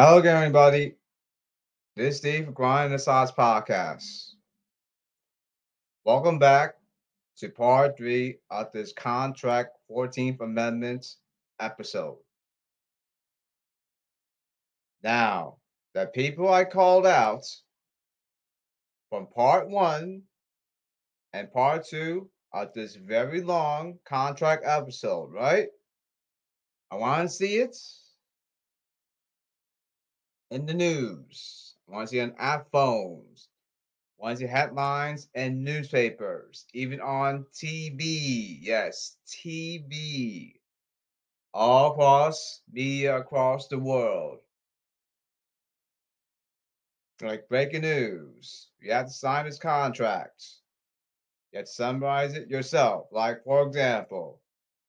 Hello again, everybody. This is Steve from Grind the Sauce Podcast. Welcome back to part three of this Contract 14th Amendment episode. Now, the people I called out from part one and part two of this very long contract episode, right? I want to see it in the news. I want to see on our phones. I want to see headlines and newspapers, even on TV. Yes, TV. All across media across the world. Like breaking news. You have to sign this contract. You have to summarize it yourself. Like, for example,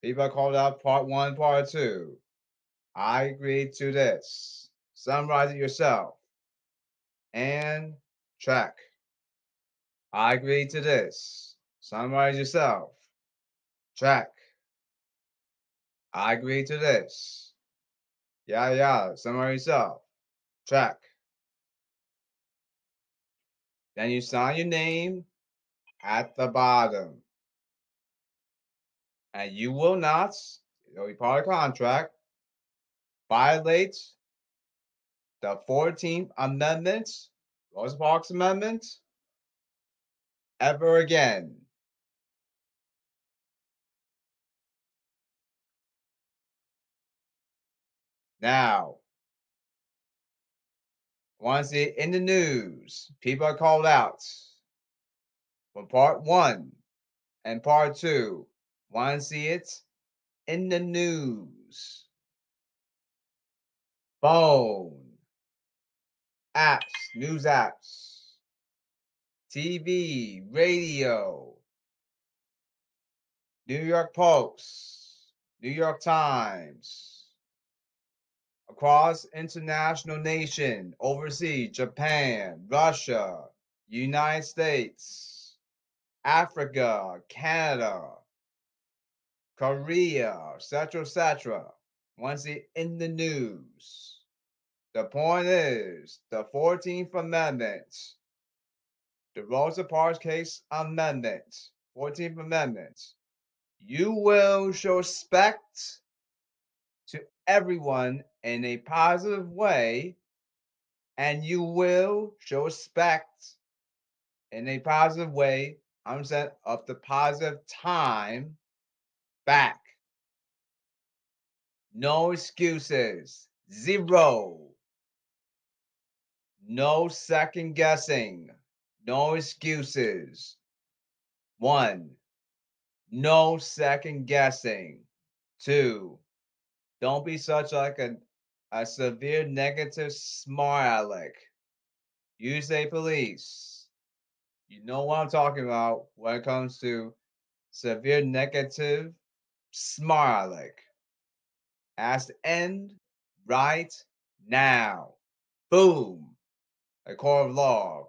people called out part one, part two. I agree to this. Summarize it yourself. And track. I agree to this. Summarize yourself. Track. I agree to this. Yeah, yeah. Summarize yourself. Track. Then you sign your name at the bottom. And you will not, it'll be part of contract, violate the 14th Amendment, Rosa Parks Amendment, ever again. Now, once it in the news, people are called out from part one and part two. Want to see it in the news? Phone, apps, news apps, TV, radio, New York Post, New York Times, across international nation, overseas, Japan, Russia, United States, Africa, Canada, Korea, etc., etc. Once it in the news. The point is, the 14th Amendment, the Rosa Parks case amendment, 14th Amendment, you will show respect to everyone in a positive way, and you will show respect in a positive way. I'm saying of the positive time back. No excuses. Zero. No second guessing. No excuses. One. No second guessing. Two. Don't be such like a, a severe negative smart aleck. You say police. You know what I'm talking about when it comes to severe negative smart aleck. Has to end right now. Boom a court of law.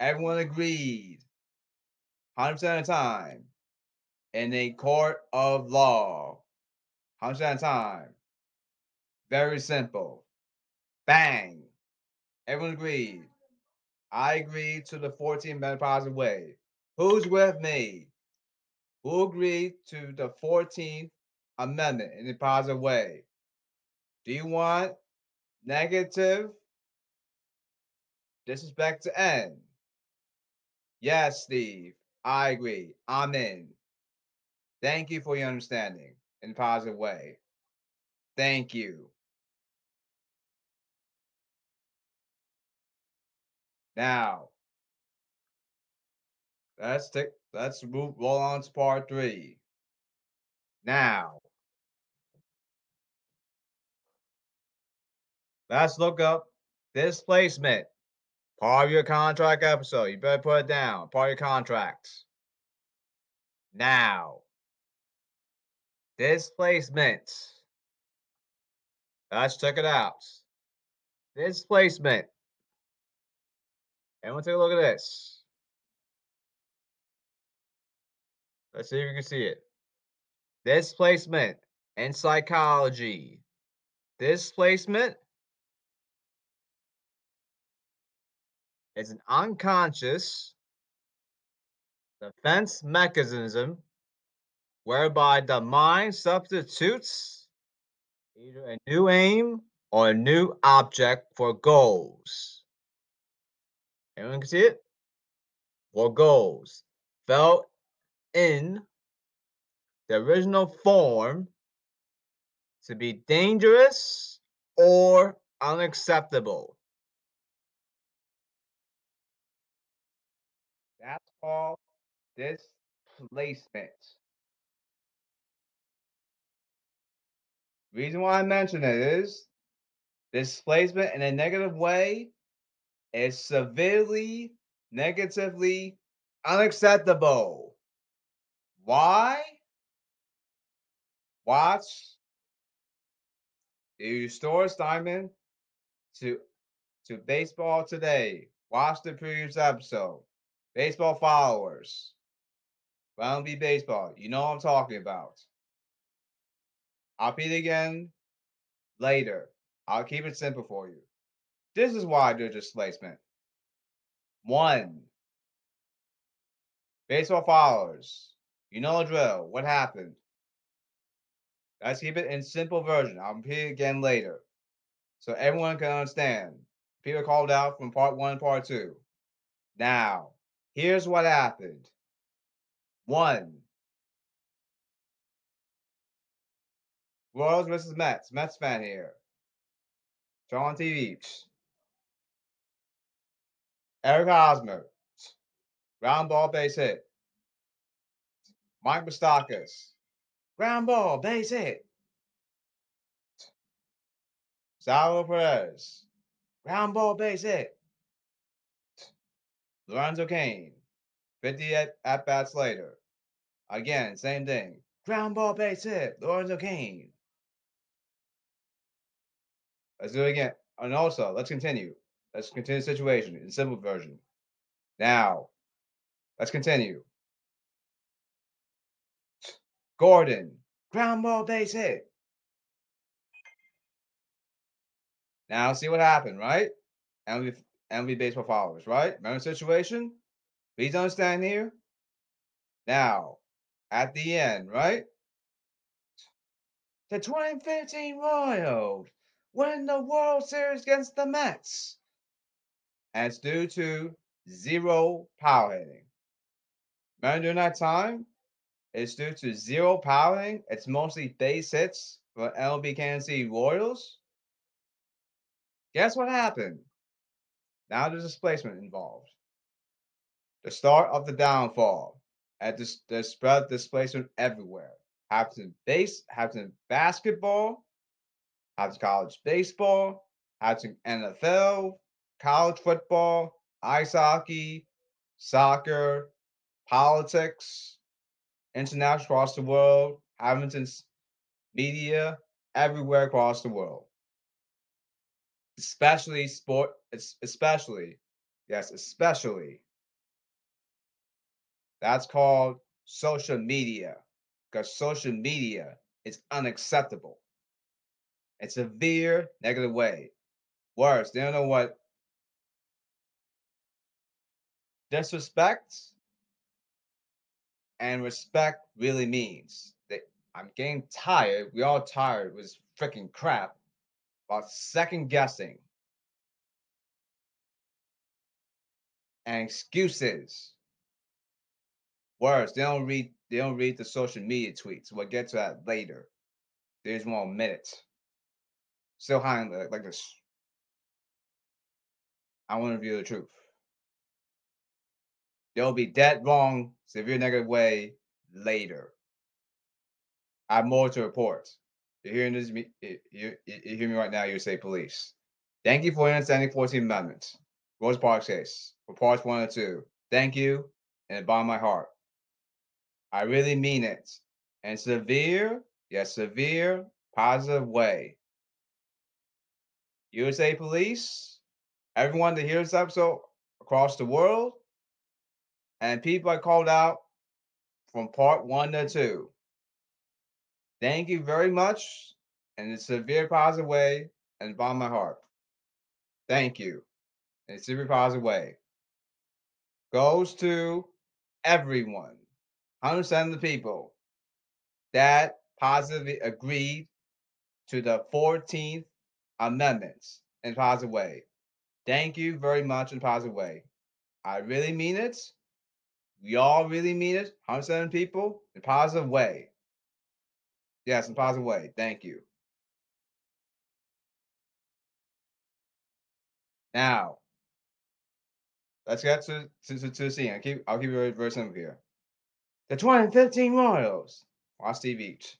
Everyone agreed, 100% of the time, in a court of law, 100% of the time. Very simple. Bang. Everyone agreed. I agreed to the 14 Amendment positive way. Who's with me? Who agreed to the 14th Amendment in a positive way? Do you want negative Disrespect to end. Yes, Steve. I agree. I'm in. Thank you for your understanding in a positive way. Thank you. Now, let's take let's move roll on to part three. Now, let's look up displacement. Part of your contract episode. You better put it down. Part of your contracts. Now, displacement. Let's check it out. Displacement. Everyone take a look at this. Let's see if you can see it. Displacement in psychology. Displacement is an unconscious defense mechanism whereby the mind substitutes either a new aim or a new object for goals. Anyone can see it? For goals felt in the original form to be dangerous or unacceptable. That's displacement. Reason why I mention it is displacement in a negative way is severely negatively unacceptable. Why? Watch you store Steinman to to baseball today. Watch the previous episode. Baseball followers. Round B baseball. You know what I'm talking about. I'll repeat again later. I'll keep it simple for you. This is why I do displacement. One, baseball followers. You know the drill. What happened? Let's keep it in simple version. I'll repeat again later. So everyone can understand. People called out from part one part two. Now, here's what happened. One, Royals versus Mets. Mets fan here. John TV. Eric Hosmer. Ground ball base hit. Mike Moustakas. Ground ball base hit. Salvo Perez. Ground ball base hit. Lorenzo Cain. 50 at, at bats later. Again, same thing. Ground ball base hit. Lorenzo Cain. Let's do it again. And also, let's continue. Let's continue the situation in simple version. Now, let's continue. Gordon, ground ball base hit. Now, see what happened, right? MLB, MLB baseball followers, right? Remember the situation? Please understand here. Now, at the end, right? The 2015 Royals win the World Series against the Mets. And it's due to zero power hitting. Remember during that time, it's due to zero power hitting. It's mostly base hits for LB Kansas City Royals. Guess what happened? Now there's displacement involved. The start of the downfall. At this, the spread displacement everywhere. Happens in base, happens in basketball, happens college baseball, happens NFL, college football, ice hockey, soccer, politics, international across the world, happens media everywhere across the world. Especially sport, especially, yes, especially. That's called social media because social media is unacceptable It's a severe negative way. Worse, they don't know what disrespect and respect really means. They, I'm getting tired. We all tired with freaking crap about second guessing and excuses. Worse, they don't read. They don't read the social media tweets. We'll get to that later. There's one minute still hiding like, like this. I want to reveal the truth. They'll be dead wrong, severe negative way later. I have more to report. You're hearing this, you, you, you hear me right now, you say police. Thank you for understanding 14 Amendment. Rosa Parks case for parts one and two. Thank you, and by my heart. I really mean it. And severe, yes, severe, positive way. USA Police, everyone that hears this episode across the world, and people I called out from part one to two. Thank you very much in a severe positive way and by my heart. Thank you in a severe positive way. goes to everyone, 100% of the people that positively agreed to the 14th Amendment in a positive way. Thank you very much in a positive way. I really mean it. We all really mean it. 100% of people in a positive way. Yes, in positive way. Thank you. Now, let's get to, to, to, to scene. I'll keep, I'll keep it very, simple here. The 2015 Royals, watch Steve Each,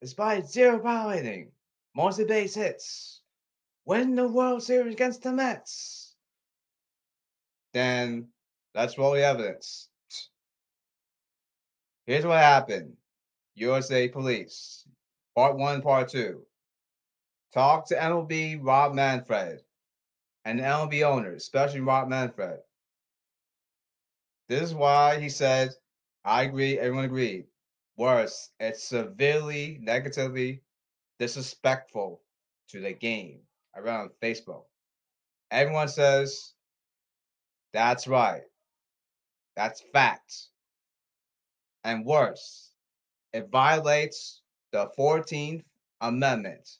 despite zero power hitting, mostly base hits, win the World Series against the Mets. Then let's roll the evidence. Here's what happened. USA Police, Part 1, Part 2. Talk to MLB Rob Manfred and MLB owners, especially Rob Manfred. This is why he said, I agree, everyone agreed. Worse, it's severely, negatively disrespectful to the game around Facebook. Everyone says, that's right. That's fact. And worse, it violates the 14th Amendment.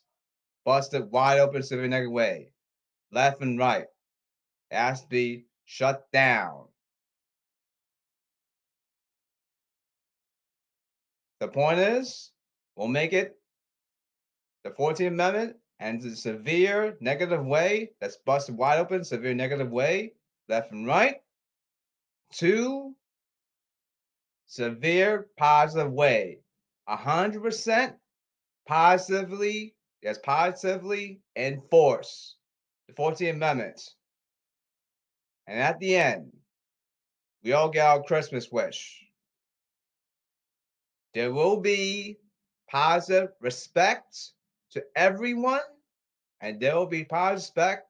Busted wide open severe negative way. Left and right. It has to be shut down. The point is, we'll make it the 14th Amendment and the severe negative way that's busted wide open, severe negative way, left and right, to severe positive way. 100% positively, yes, positively enforce the 14th Amendment. And at the end, we all get our Christmas wish. There will be positive respect to everyone, and there will be positive respect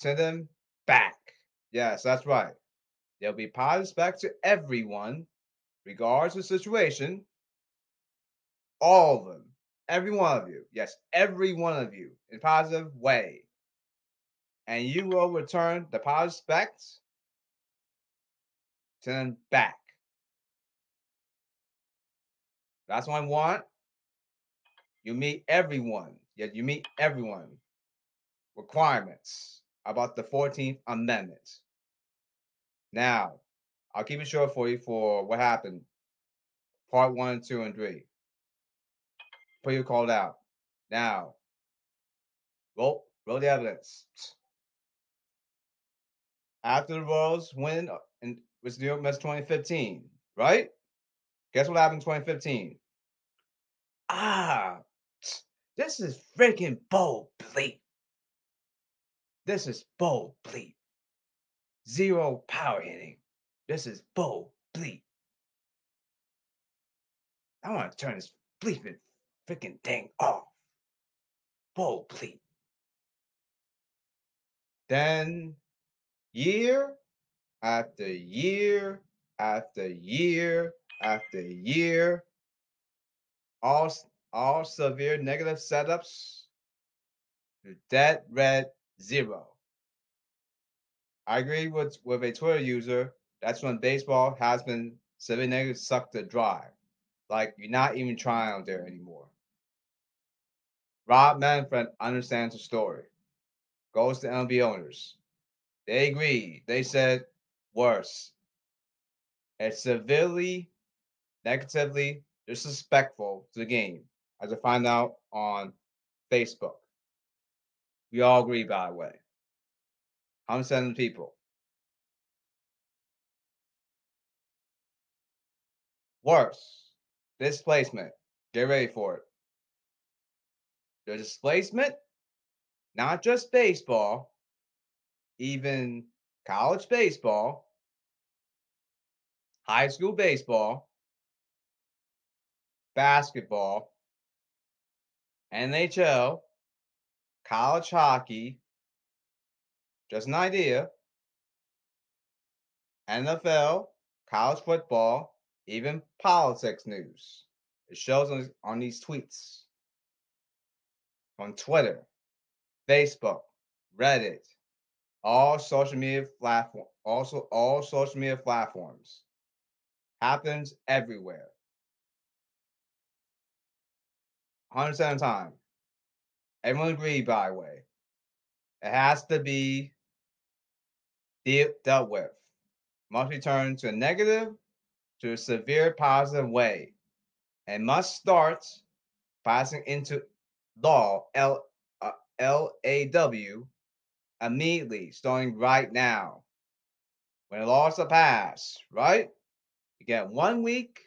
to them back. Yes, that's right. There'll be positive respect to everyone, regardless of the situation. All of them. Every one of you. Yes, every one of you in a positive way. And you will return the positive respect to them back. That's what I want. You meet everyone. Yeah, you meet everyone. Requirements about the 14th Amendment. Now, I'll keep it short for you for what happened. Part one, two, and three. Put you called out. Now, roll, roll the evidence. After the Royals win in with New York Mets 2015, right? Guess what happened in 2015? Ah, this is freaking bull bleep. This is bull bleep. Zero power hitting. This is bull bleep. I want to turn this bleeping freaking thing off. Bull bleep. Then year after year after year after year, all all severe negative setups dead red zero. I agree with, with a Twitter user. That's when baseball has been severely negative sucked to dry. Like you're not even trying out there anymore. Rob Manfred understands the story. Goes to MLB owners. They agree. They said worse. It's severely, negatively disrespectful to the game, as I find out on Facebook. We all agree, by the way. I'm sending people. Worse, displacement. Get ready for it. The displacement, not just baseball, even college baseball, high school baseball, basketball, NHL, college hockey, just an idea. NFL, college football, even politics news. It shows on, on these tweets, on Twitter, Facebook, Reddit, all social media platform, also all social media platforms. Happens everywhere. 100% of time. Everyone agreed, by the way. It has to be de- dealt with. Must be turned to a negative to a severe positive way. And must start passing into law, L, uh, L-A-W, immediately, starting right now. When laws are passed, right? You get one week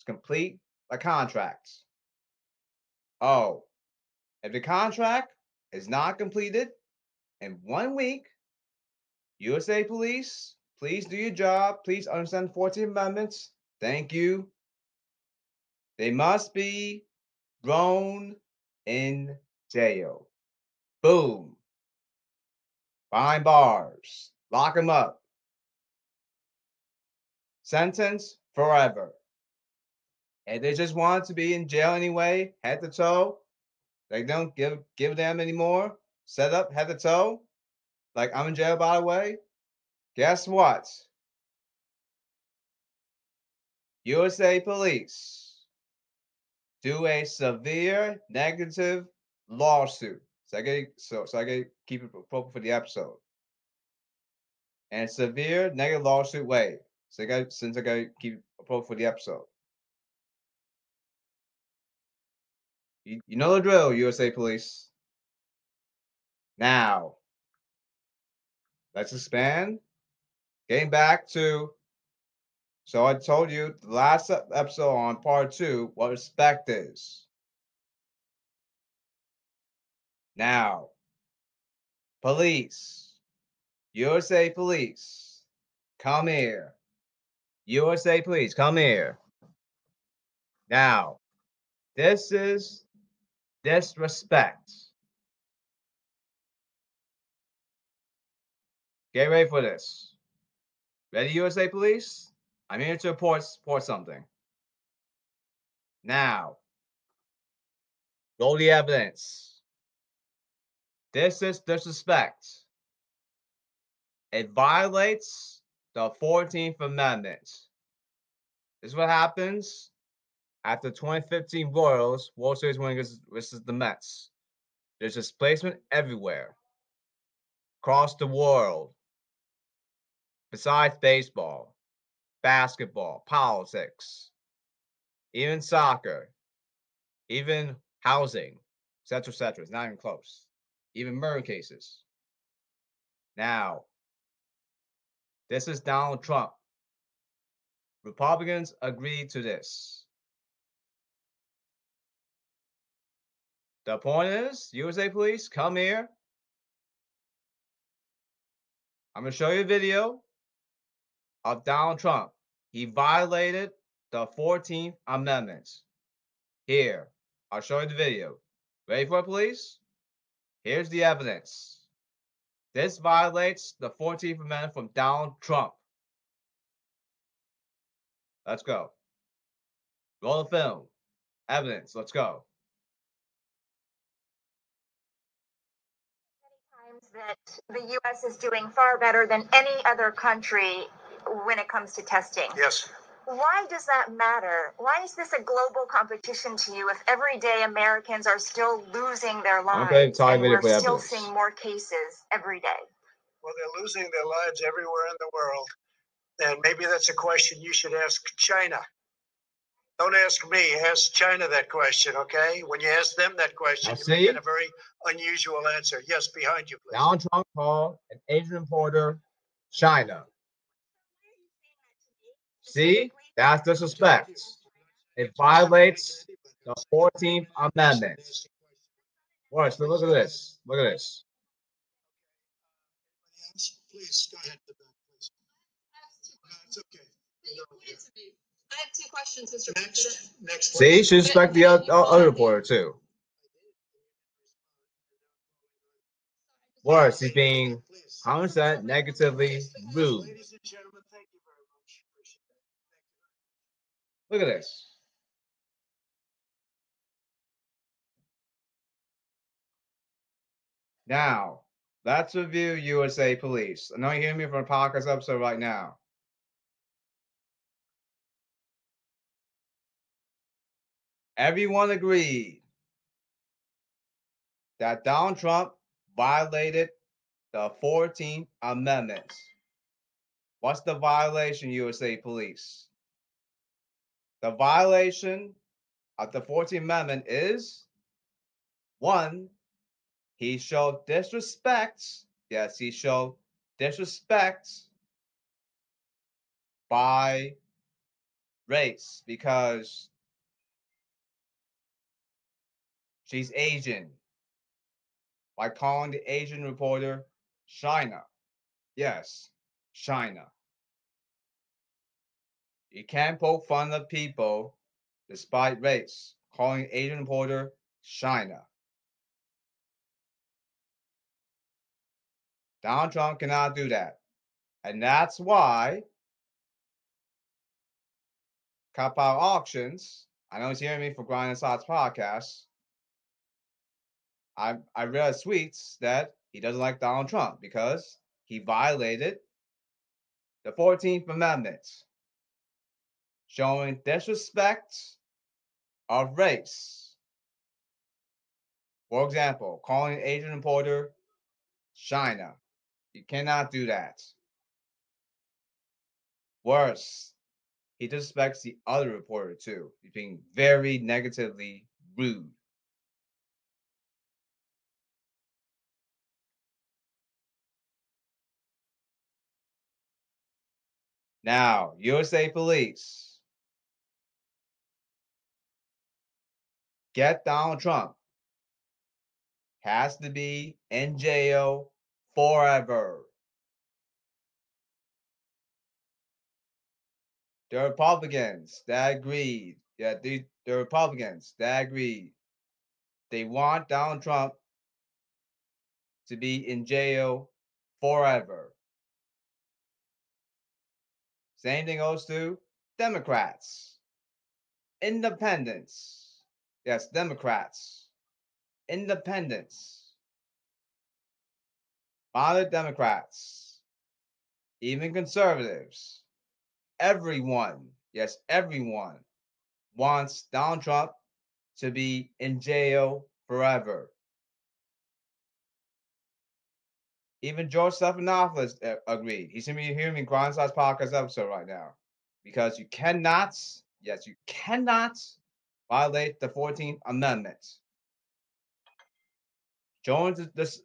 to complete the contract. Oh, if the contract is not completed in one week, USA Police, please do your job. Please understand the 14 Amendments. Thank you. They must be thrown in jail. Boom. Behind bars. Lock them up. Sentence forever. And they just want to be in jail anyway, head to toe. They don't give give them anymore. Set up head to toe. Like I'm in jail by the way. Guess what? USA Police do a severe negative lawsuit. So I get so so I get keep it appropriate for the episode. And severe negative lawsuit way. So I got since I got keep it appropriate for the episode. You, you know the drill, USA Police. Now, let's expand. Getting back to, so I told you the last episode on part two what respect is. Now, police, USA Police, come here. USA Police, come here. Now, this is disrespect. Get ready for this. Ready, USA Police? I'm here to report, report something. Now, roll the evidence. This is disrespect. It violates the 14th Amendment. This is what happens after 2015 Royals World Series winners versus the Mets. There's displacement everywhere, across the world. Besides baseball, basketball, politics, even soccer, even housing, etc., etc. It's not even close. Even murder cases. Now, this is Donald Trump. Republicans agreed to this. The point is, USA Police, come here. I'm going to show you a video of Donald Trump. He violated the 14th Amendment. Here, I'll show you the video. Ready for it, please? Here's the evidence. This violates the 14th Amendment from Donald Trump. Let's go. Roll the film. Evidence. Let's go. that the U.S. is doing far better than any other country when it comes to testing. Yes. Why does that matter? Why is this a global competition to you if everyday Americans are still losing their lives okay, time and we're still evidence. seeing more cases every day? Well, they're losing their lives everywhere in the world. And maybe that's a question you should ask China. Don't ask me, ask China that question, okay? When you ask them that question, Now you may see? get a very unusual answer. Yes, behind you, please. Donald Trump called an Asian reporter China. See? That's disrespect. It violates the 14th Amendment. Watch, look at this. Look at this. Please, go ahead. Please. It's okay. I have two questions, Mr. Next, next. See, she respect the other, other reporter too. Worse, he's being 100% negatively rude. Ladies and gentlemen, thank you very much. Appreciate it. Look at this. Now, Let's review USA Police. I know you hear me from a podcast episode right now. Everyone agreed that Donald Trump violated the 14th Amendment. What's the violation, USA Police? The violation of the 14th Amendment is one, he showed disrespect. Yes, he showed disrespect by race because she's Asian by calling the Asian reporter China. Yes, China. You can't poke fun of people despite race, calling Asian reporter China. Donald Trump cannot do that. And that's why Kapow Auctions, I know he's hearing me for Grind and Slots podcast. I I read tweets that he doesn't like Donald Trump because he violated the 14th Amendment, showing disrespect of race. For example, calling Asian importer China. You cannot do that. Worse, he disrespects the other reporter too. He's being very negatively rude. Now, USA Police. Get Donald Trump. Has to be in jail forever. The Republicans that agreed, yeah, the, the Republicans that agreed, they want Donald Trump to be in jail forever. Same thing goes to Democrats, independents. Yes, Democrats, independents moderate Democrats, even conservatives, everyone, yes, everyone wants Donald Trump to be in jail forever. Even George Stephanopoulos uh, agreed. He's going to be hearing me Grind Size podcast episode right now. Because you cannot, yes, you cannot violate the 14th Amendment. Jones, is this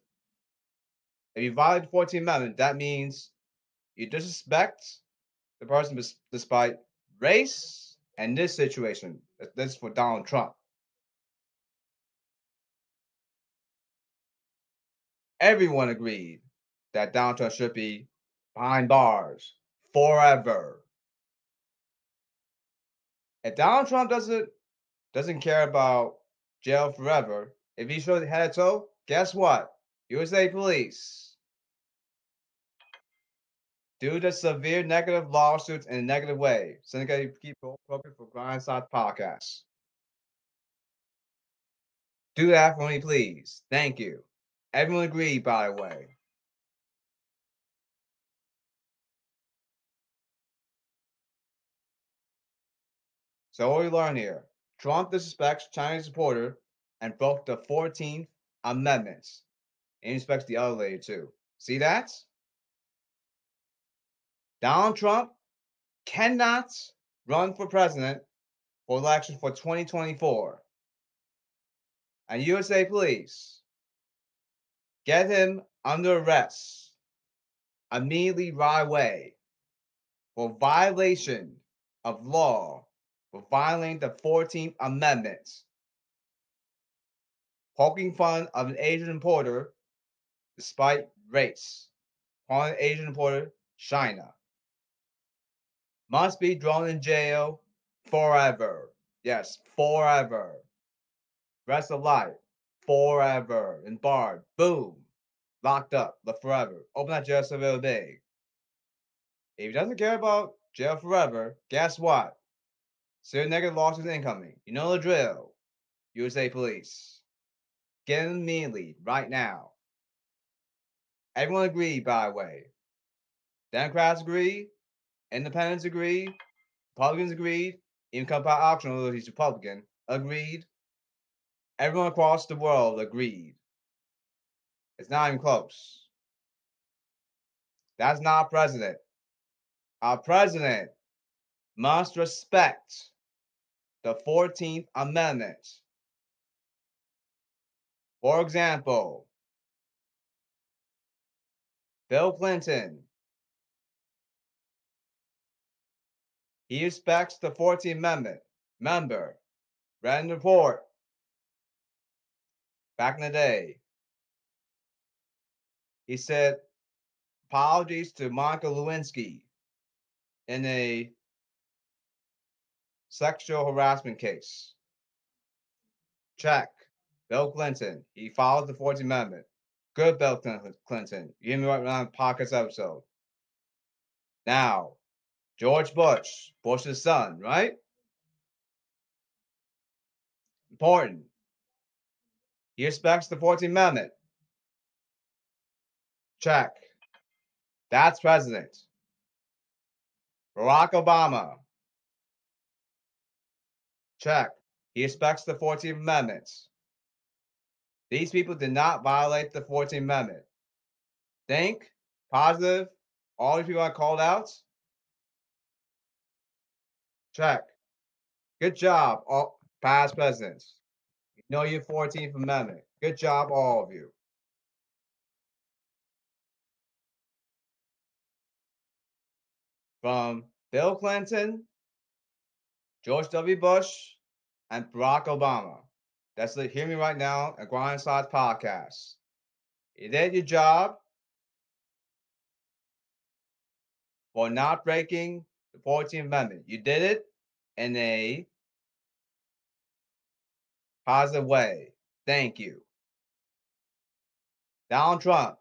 if you violate the 14th Amendment, that means you disrespect the person despite race and this situation. This is for Donald Trump. Everyone agreed that Donald Trump should be behind bars forever. If Donald Trump doesn't doesn't care about jail forever, if he shows head to toe, guess what? USA Police. Due to severe negative lawsuits in a negative way, Seneca people appropriate for Grind Side Podcast. Do that for me, please. Thank you. Everyone agreed, by the way. So what we learn here? Trump disrespects Chinese supporter and broke the 14th Amendment. And respects the other lady too. See that? Donald Trump cannot run for president for election for 2024. And USA Police get him under arrest immediately right away for violation of law for violating the 14th Amendment, poking fun of an Asian importer despite race, calling Asian importer China, must be thrown in jail forever. Yes, forever. Rest of life, forever. And barred, boom, locked up, left forever. Open that jail so real big. If he doesn't care about jail forever, guess what? Serious negative losses incoming. You know the drill. USA Police. Get him immediately, right now. Everyone agreed, by the way. Democrats agree, independents agreed, Republicans agreed, even Cup Auction, although he's Republican, agreed. Everyone across the world agreed. It's not even close. That's not president. Our president must respect the 14th Amendment. For example, Bill Clinton. He respects the 14th Amendment. Member, read report. Back in the day, he said apologies to Monica Lewinsky in a sexual harassment case. Check. Bill Clinton. He followed the 14th Amendment. Good Bill Clinton. You hear me right now podcast episode. Now, George Bush, Bush's son, right? Important. He respects the 14th Amendment. Check. That's president. Barack Obama. Check. He respects the 14th Amendment. These people did not violate the 14th Amendment. Think, positive, all these people I called out. Check. Good job, all past presidents. You know your 14th Amendment. Good job, all of you. From Bill Clinton, George W. Bush, and Barack Obama. That's the hear me right now at Grind Podcast. You did your job for not breaking the 14th Amendment. You did it in a positive way. Thank you. Donald Trump.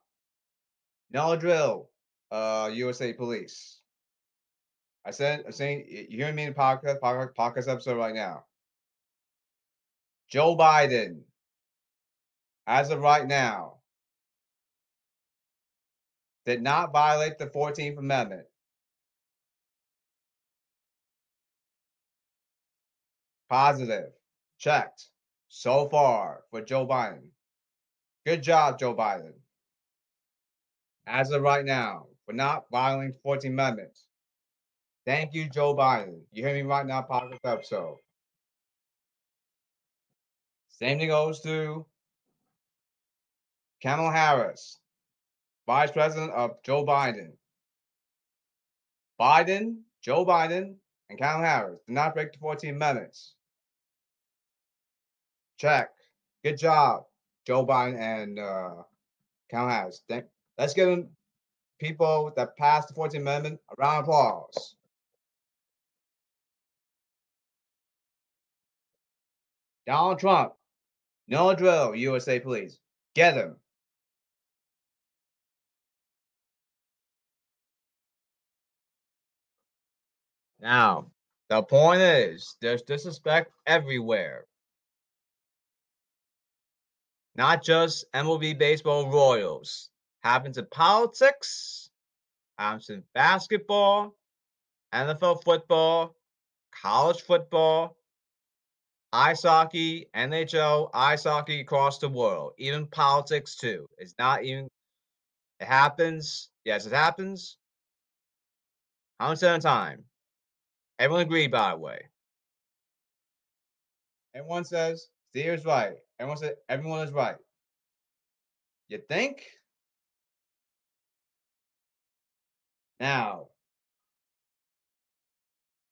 No drill. Uh, USA Police. I said, I'm saying, you hearing me in podcast, podcast, podcast episode right now. Joe Biden, as of right now, did not violate the 14th Amendment. Positive. Checked. So far for Joe Biden. Good job, Joe Biden. As of right now, for not violating the 14th Amendment. Thank you, Joe Biden. You hear me right now, podcast episode. Same thing goes to Kamala Harris, Vice President of Joe Biden. Biden, Joe Biden, and Kamala Harris did not break the 14 minutes. Check. Good job, Joe Biden and uh, Kamala Harris. Thank, let's give them people that passed the 14th Amendment a round of applause. Donald Trump no drill, USA Police. Get him. Now, the point is, there's disrespect everywhere. Not just MLB baseball royals. Happens in politics, happens in basketball, NFL football, college football, ice hockey, NHL, ice hockey across the world, even politics too. It's not even, it happens. Yes, it happens. 100% of time. Everyone agreed, by the way. Everyone says is right. Everyone says everyone is right. You think? Now,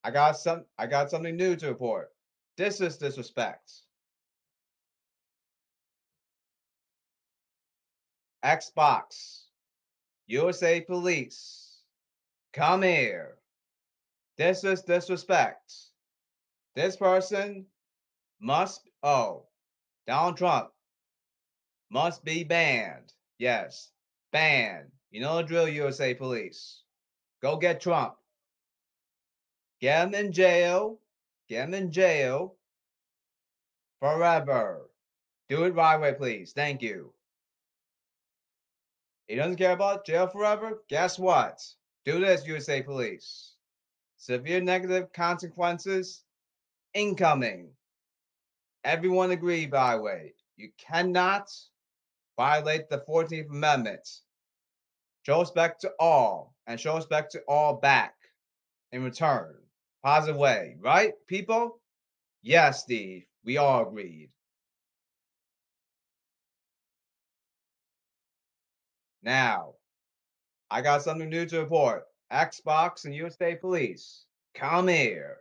I got some I got something new to report. This is disrespect. Xbox, USA Police, come here. This is disrespect. This person must, oh, Donald Trump must be banned. Yes, banned. You know the drill, USA Police. Go get Trump. Get him in jail Get him in jail forever. Do it right way, please. Thank you. He doesn't care about jail forever. Guess what? Do this, USA Police. Severe negative consequences incoming. Everyone agree, by the way. You cannot violate the 14th Amendment. Show respect to all and show respect to all back in return. Positive way, right, people? Yes, Steve. We all agreed. Now, I got something new to report. Xbox and USA Police, come here.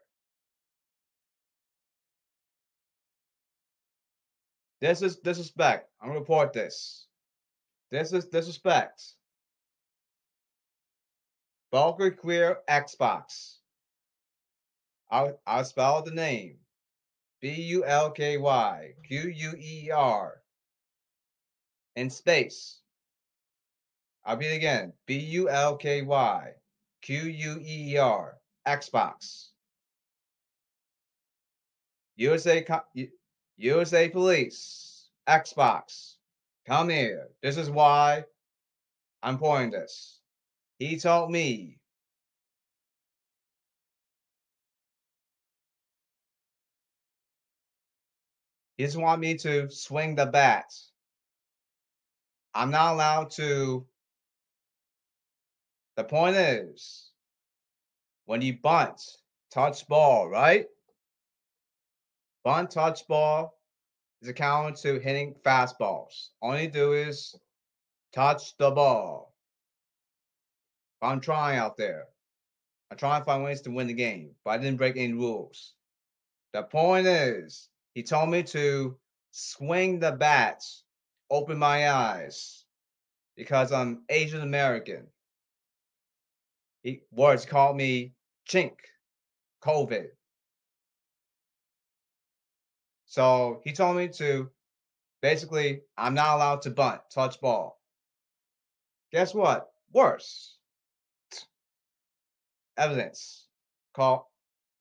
This is disrespect. I'm gonna report this. This is disrespect. Bulky Queer Xbox. I'll, I'll spell the name. B U L K Y Q U E R. In space. I'll read it again. B U L K Y Q U E R. Xbox. USA USA Police. Xbox. Come here. This is why I'm pouring this. He told me He just want me to swing the bat. I'm not allowed to. The point is, when you bunt, touch ball, right? Bunt, touch ball is accounted to hitting fastballs. All you do is touch the ball. I'm trying out there. I'm trying to find ways to win the game, but I didn't break any rules. The point is, he told me to swing the bat, open my eyes, because I'm Asian American. He words called me chink, COVID. So he told me to basically, I'm not allowed to bunt, touch ball. Guess what? Worse. Evidence. called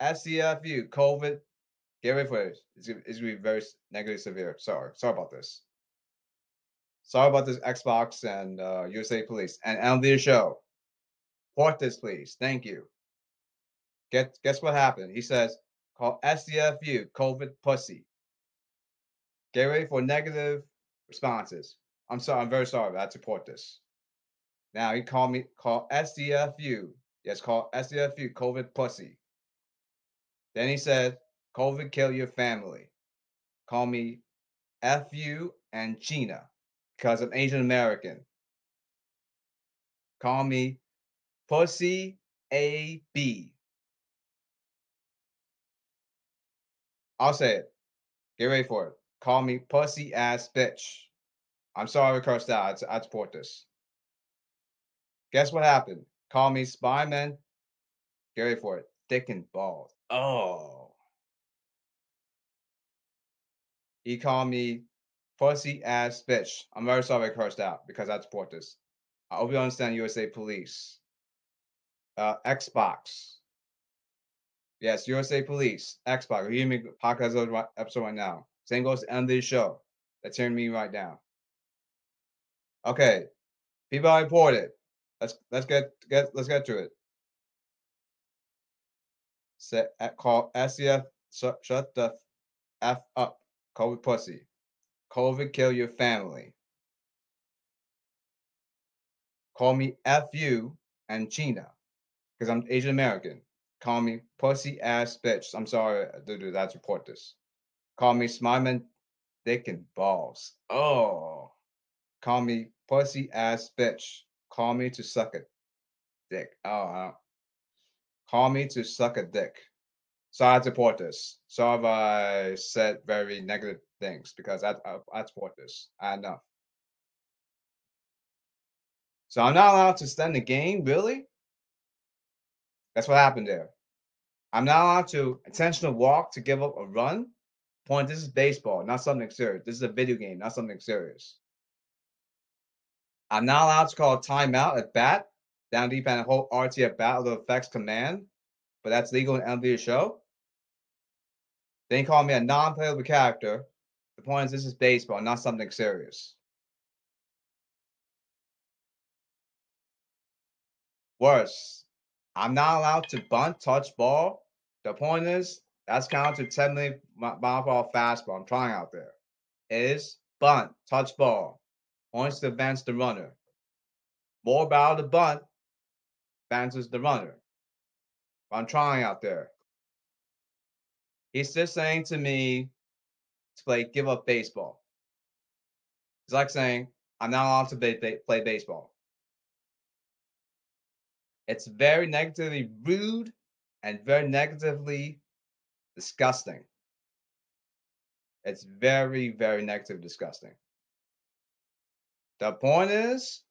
SCFU, COVID Get ready for it. It's, it's gonna be very negatively severe. Sorry, sorry about this. Sorry about this Xbox and uh, USA Police and end the show. Port this, please. Thank you. Get guess what happened? He says, call SDFU COVID pussy. Get ready for negative responses. I'm sorry. I'm very sorry. I had to report this. Now he called me. Call SDFU. Yes, call SDFU COVID pussy. Then he said, COVID kill your family. Call me FU and Gina because I'm Asian American. Call me Pussy AB. I'll say it. Get ready for it. Call me pussy ass bitch. I'm sorry cursed out. I, support this. Guess what happened? Call me Spyman. Get ready for it. Thick and bald. Oh. He called me pussy ass bitch. I'm very sorry I cursed out because I support this. I hope you understand USA Police. Uh, Xbox. Yes, USA Police. Xbox. You hear me podcast episode right now. Same goes to end of the show. That's hearing me right now. Okay. People are reported. Let's let's get get let's get to it. Set at call SCF shut, shut the F up. COVID pussy. COVID kill your family. Call me FU and China because I'm Asian American. Call me pussy ass bitch. I'm sorry, uh, dude, that's report this. Call me Smileman dick and balls. Oh. Call me pussy ass bitch. Call me to suck a dick. Oh, call me to suck a dick. So I support this. So have I said very negative things because I, I, uh, I support this. I know. So I'm not allowed to stand the game, really? That's what happened there. I'm not allowed to intentional walk to give up a run. Point, this is baseball, not something serious. This is a video game, not something serious. I'm not allowed to call timeout at bat, down deep and hold RT at bat with effects command, but that's legal in MLB show. They call me a non-playable character. The point is, this is baseball, not something serious. Worse, I'm not allowed to bunt, touch ball. The point is, that's counted to 10 mile per hour fastball. I'm trying out there. It is bunt, touch ball. Points to advance the runner. More barrel to bunt, advances the runner. I'm trying out there. He's just saying to me to play give up baseball. It's like saying, I'm not allowed to play, play baseball. It's very negatively rude and very negatively disgusting. It's very, very negative, disgusting. The point is,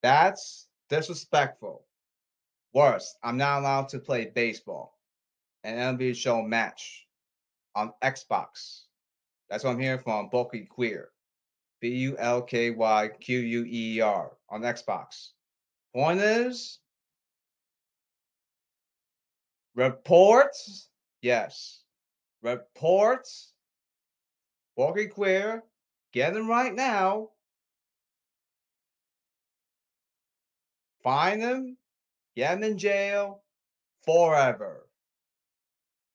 that's disrespectful. Worse, I'm not allowed to play baseball, an NBA show match on Xbox. That's what I'm hearing from Bulky Queer. B U L K Y Q U E R on Xbox. Point is, reports, yes, reports, Bulky Queer, get them right now. Find them, get them in jail forever.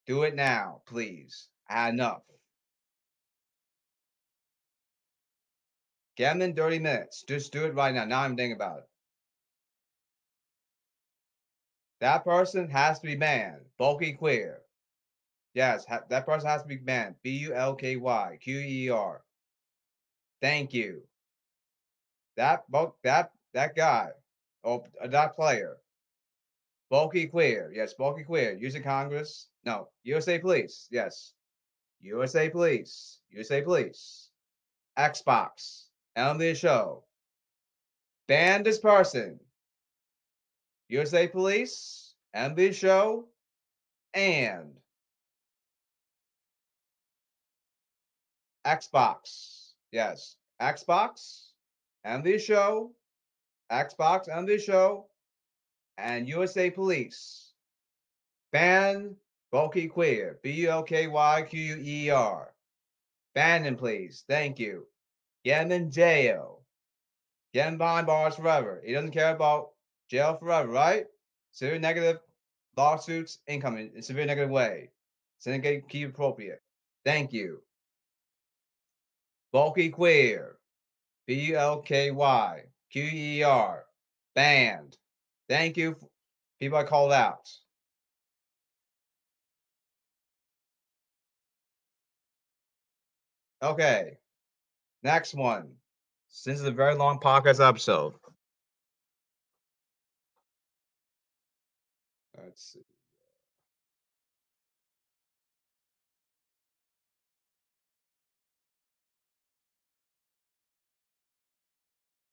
Do it now, please. Had enough. Get them in 30 minutes. Just do it right now. Now I'm thinking about it. That person has to be banned. Bulky queer. Yes, ha- that person has to be banned. B U L K Y Q E R. Thank you. That bulk that that guy or uh, that player. Bulky queer. Yes, bulky queer. Using Congress. No, USA Police. Yes. USA Police. USA Police. Xbox. MLB show. Ban this person. USA Police, MLB show, and Xbox. Yes, Xbox, MLB show, Xbox, MLB show, and USA Police. Ban bulky queer. B U L K Y Q U E R. Ban him, please. Thank you. In jail. Him behind bars forever. He doesn't care about jail forever, right? Severe negative lawsuits incoming in severe negative way. Syndicate key appropriate. Thank you. Bulky queer. B U L K Y Q E R. Banned. Thank you. People I called out. Okay. Next one. Since it's a very long podcast episode. Let's see.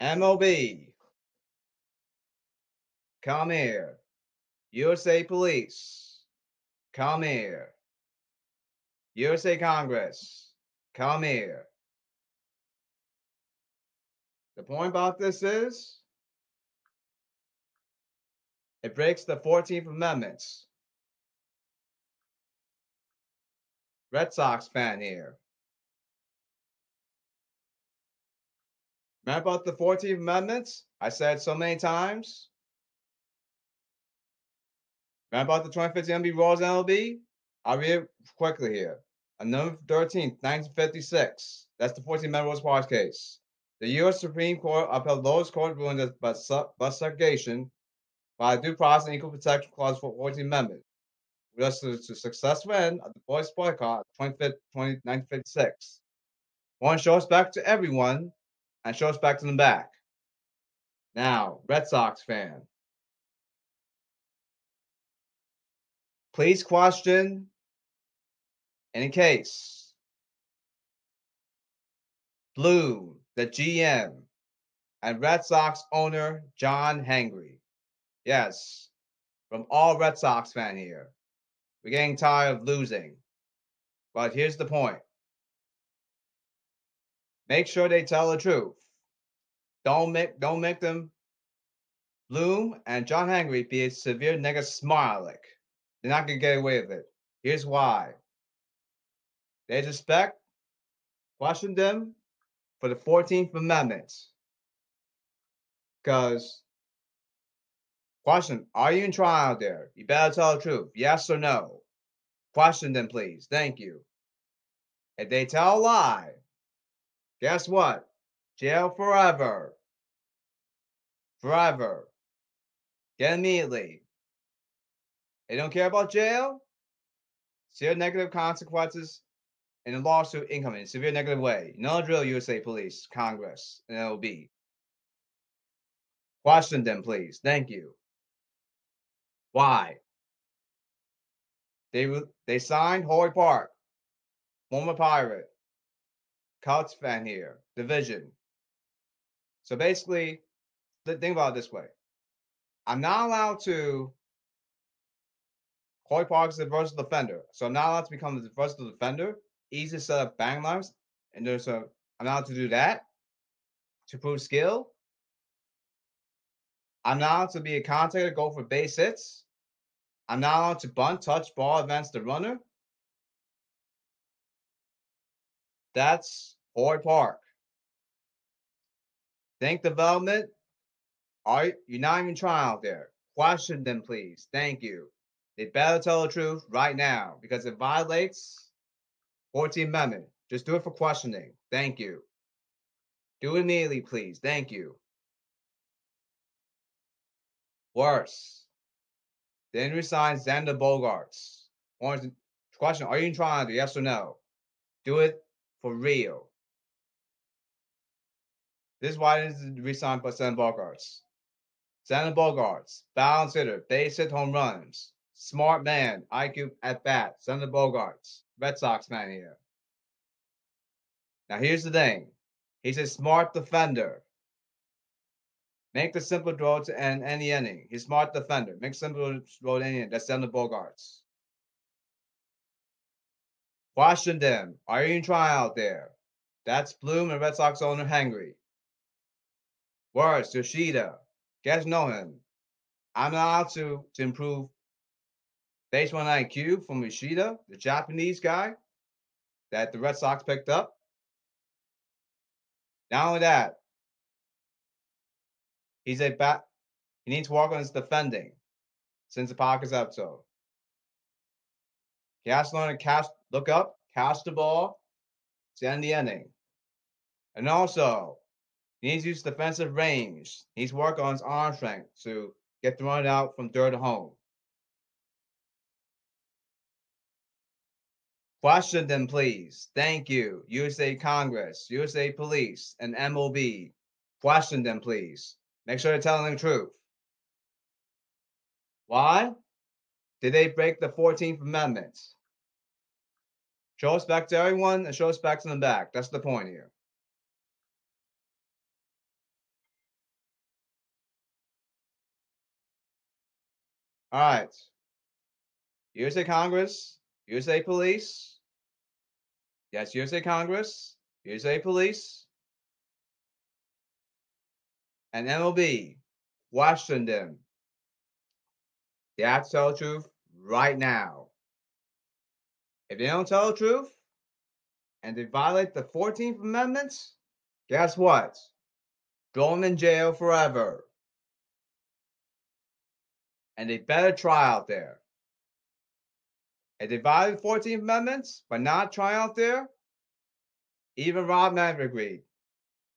MOB. Come here. USA Police. Come here. USA Congress. Come here. The point about this is it breaks the 14th Amendment. Red Sox fan here. Remember about the 14th Amendment? I said so many times. Remember about the 2015 MLB rules MLB? I'll read it quickly here. On November 13th, 1956, that's the 14th Amendment Rosa Parks case. The U.S. Supreme Court upheld lowest court ruling that bus, bus segregation by due process and equal protection clause for 14th Amendment. Thus, to the successful uh, end of the boys' boycott, 25th, 20, 1956. One shows back to everyone and shows back to them back. Now, Red Sox fan. Please question any case. Bloom, the GM, and Red Sox owner John Henry. Yes, from all Red Sox fan here. We're getting tired of losing. But here's the point. Make sure they tell the truth. Don't make don't make them Bloom and John Henry be a severe negative smilek. They're not gonna get away with it. Here's why. They suspect, question them for the 14th Amendment. Because, question, are you in trial there? You better tell the truth. Yes or no? Question them, please. Thank you. If they tell a lie, guess what? Jail forever. Forever. Get immediately. They don't care about jail? Severe negative consequences in a lawsuit incoming in a severe negative way. No drill, USA Police, Congress, and LB. Question them, please. Thank you. Why? They they signed Hoy Park, former pirate, Cubs fan here, division. So basically, think about it this way. I'm not allowed to. Hoy Park is the versatile defender, so I'm not allowed to become the versatile defender. Easy to set up bang lines, and there's a I'm allowed to do that to prove skill. I'm not allowed to be a contactor, go for base hits. I'm not allowed to bunt, touch ball, advance the runner. That's Hoy Park. Think development. Are you, you're not even trying out there? Question them, please. Thank you. They better tell the truth right now because it violates 14th Amendment. Just do it for questioning. Thank you. Do it immediately, please. Thank you. Worse. Then resign Xander Bogaerts. Question Are you in trial? Yes or no? Do it for real. This is why this is resign by Xander Bogaerts. Xander Bogaerts, balance hitter, base hit home runs, smart man, IQ at bat, Xander Bogaerts, Red Sox man here. Now here's the thing. He's a smart defender. Make the simple draw to end any inning. He's smart defender. Make simple draw to any inning. That's Xander Bogaerts. Washington, are you in trial out there? That's Bloom and Red Sox owner Henry. Worse, Yoshida. Guys know him. I'm not allowed to, to improve baseball IQ from Yoshida, the Japanese guy that the Red Sox picked up. Not only that, he's a bat. He needs to work on his defending since the Packers episode. He has to learn to cast, look up, cast the ball to end the inning. And also, he needs to use defensive range. He needs to work on his arm strength to get thrown out from third to home. Question them, please. Thank you. USA Congress, USA Police, and. Question them, please. Make sure they're telling the truth. Why? Did they break the 14th Amendment? Show respect to everyone and show respect to them back. That's the point here. All right. USA Congress, USA Police. Yes, USA Congress, USA Police, and MLB. Washington. They have to tell the truth right now. If they don't tell the truth and they violate the 14th Amendment, guess what? Throw them in jail forever. And they better try out there. If they violate the 14th Amendment by not trying out there, even Rob Manfred agreed.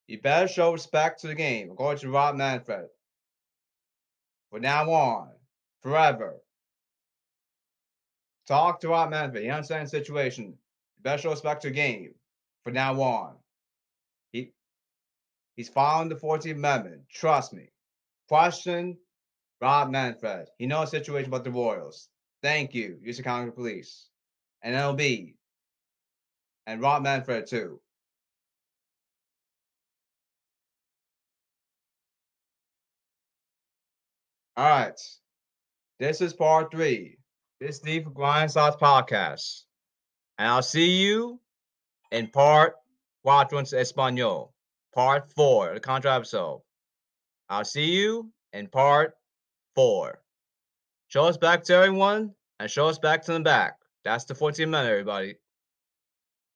You better show respect to the game, according to Rob Manfred. From now on, forever. Talk to Rob Manfred. He understands the situation. You better show respect to the game. From now on. He he's following the 14th Amendment. Trust me. Question Rob Manfred. He knows the situation about the Royals. Thank you, County Police, and LB, and Rob Manfred too. All right, this is part three. This is the Grind Sauce podcast, and I'll see you in part cuatro en español, part four, the contra episode. I'll see you in part four. Show us back to everyone and show us back to the back. That's the 14 minute, everybody.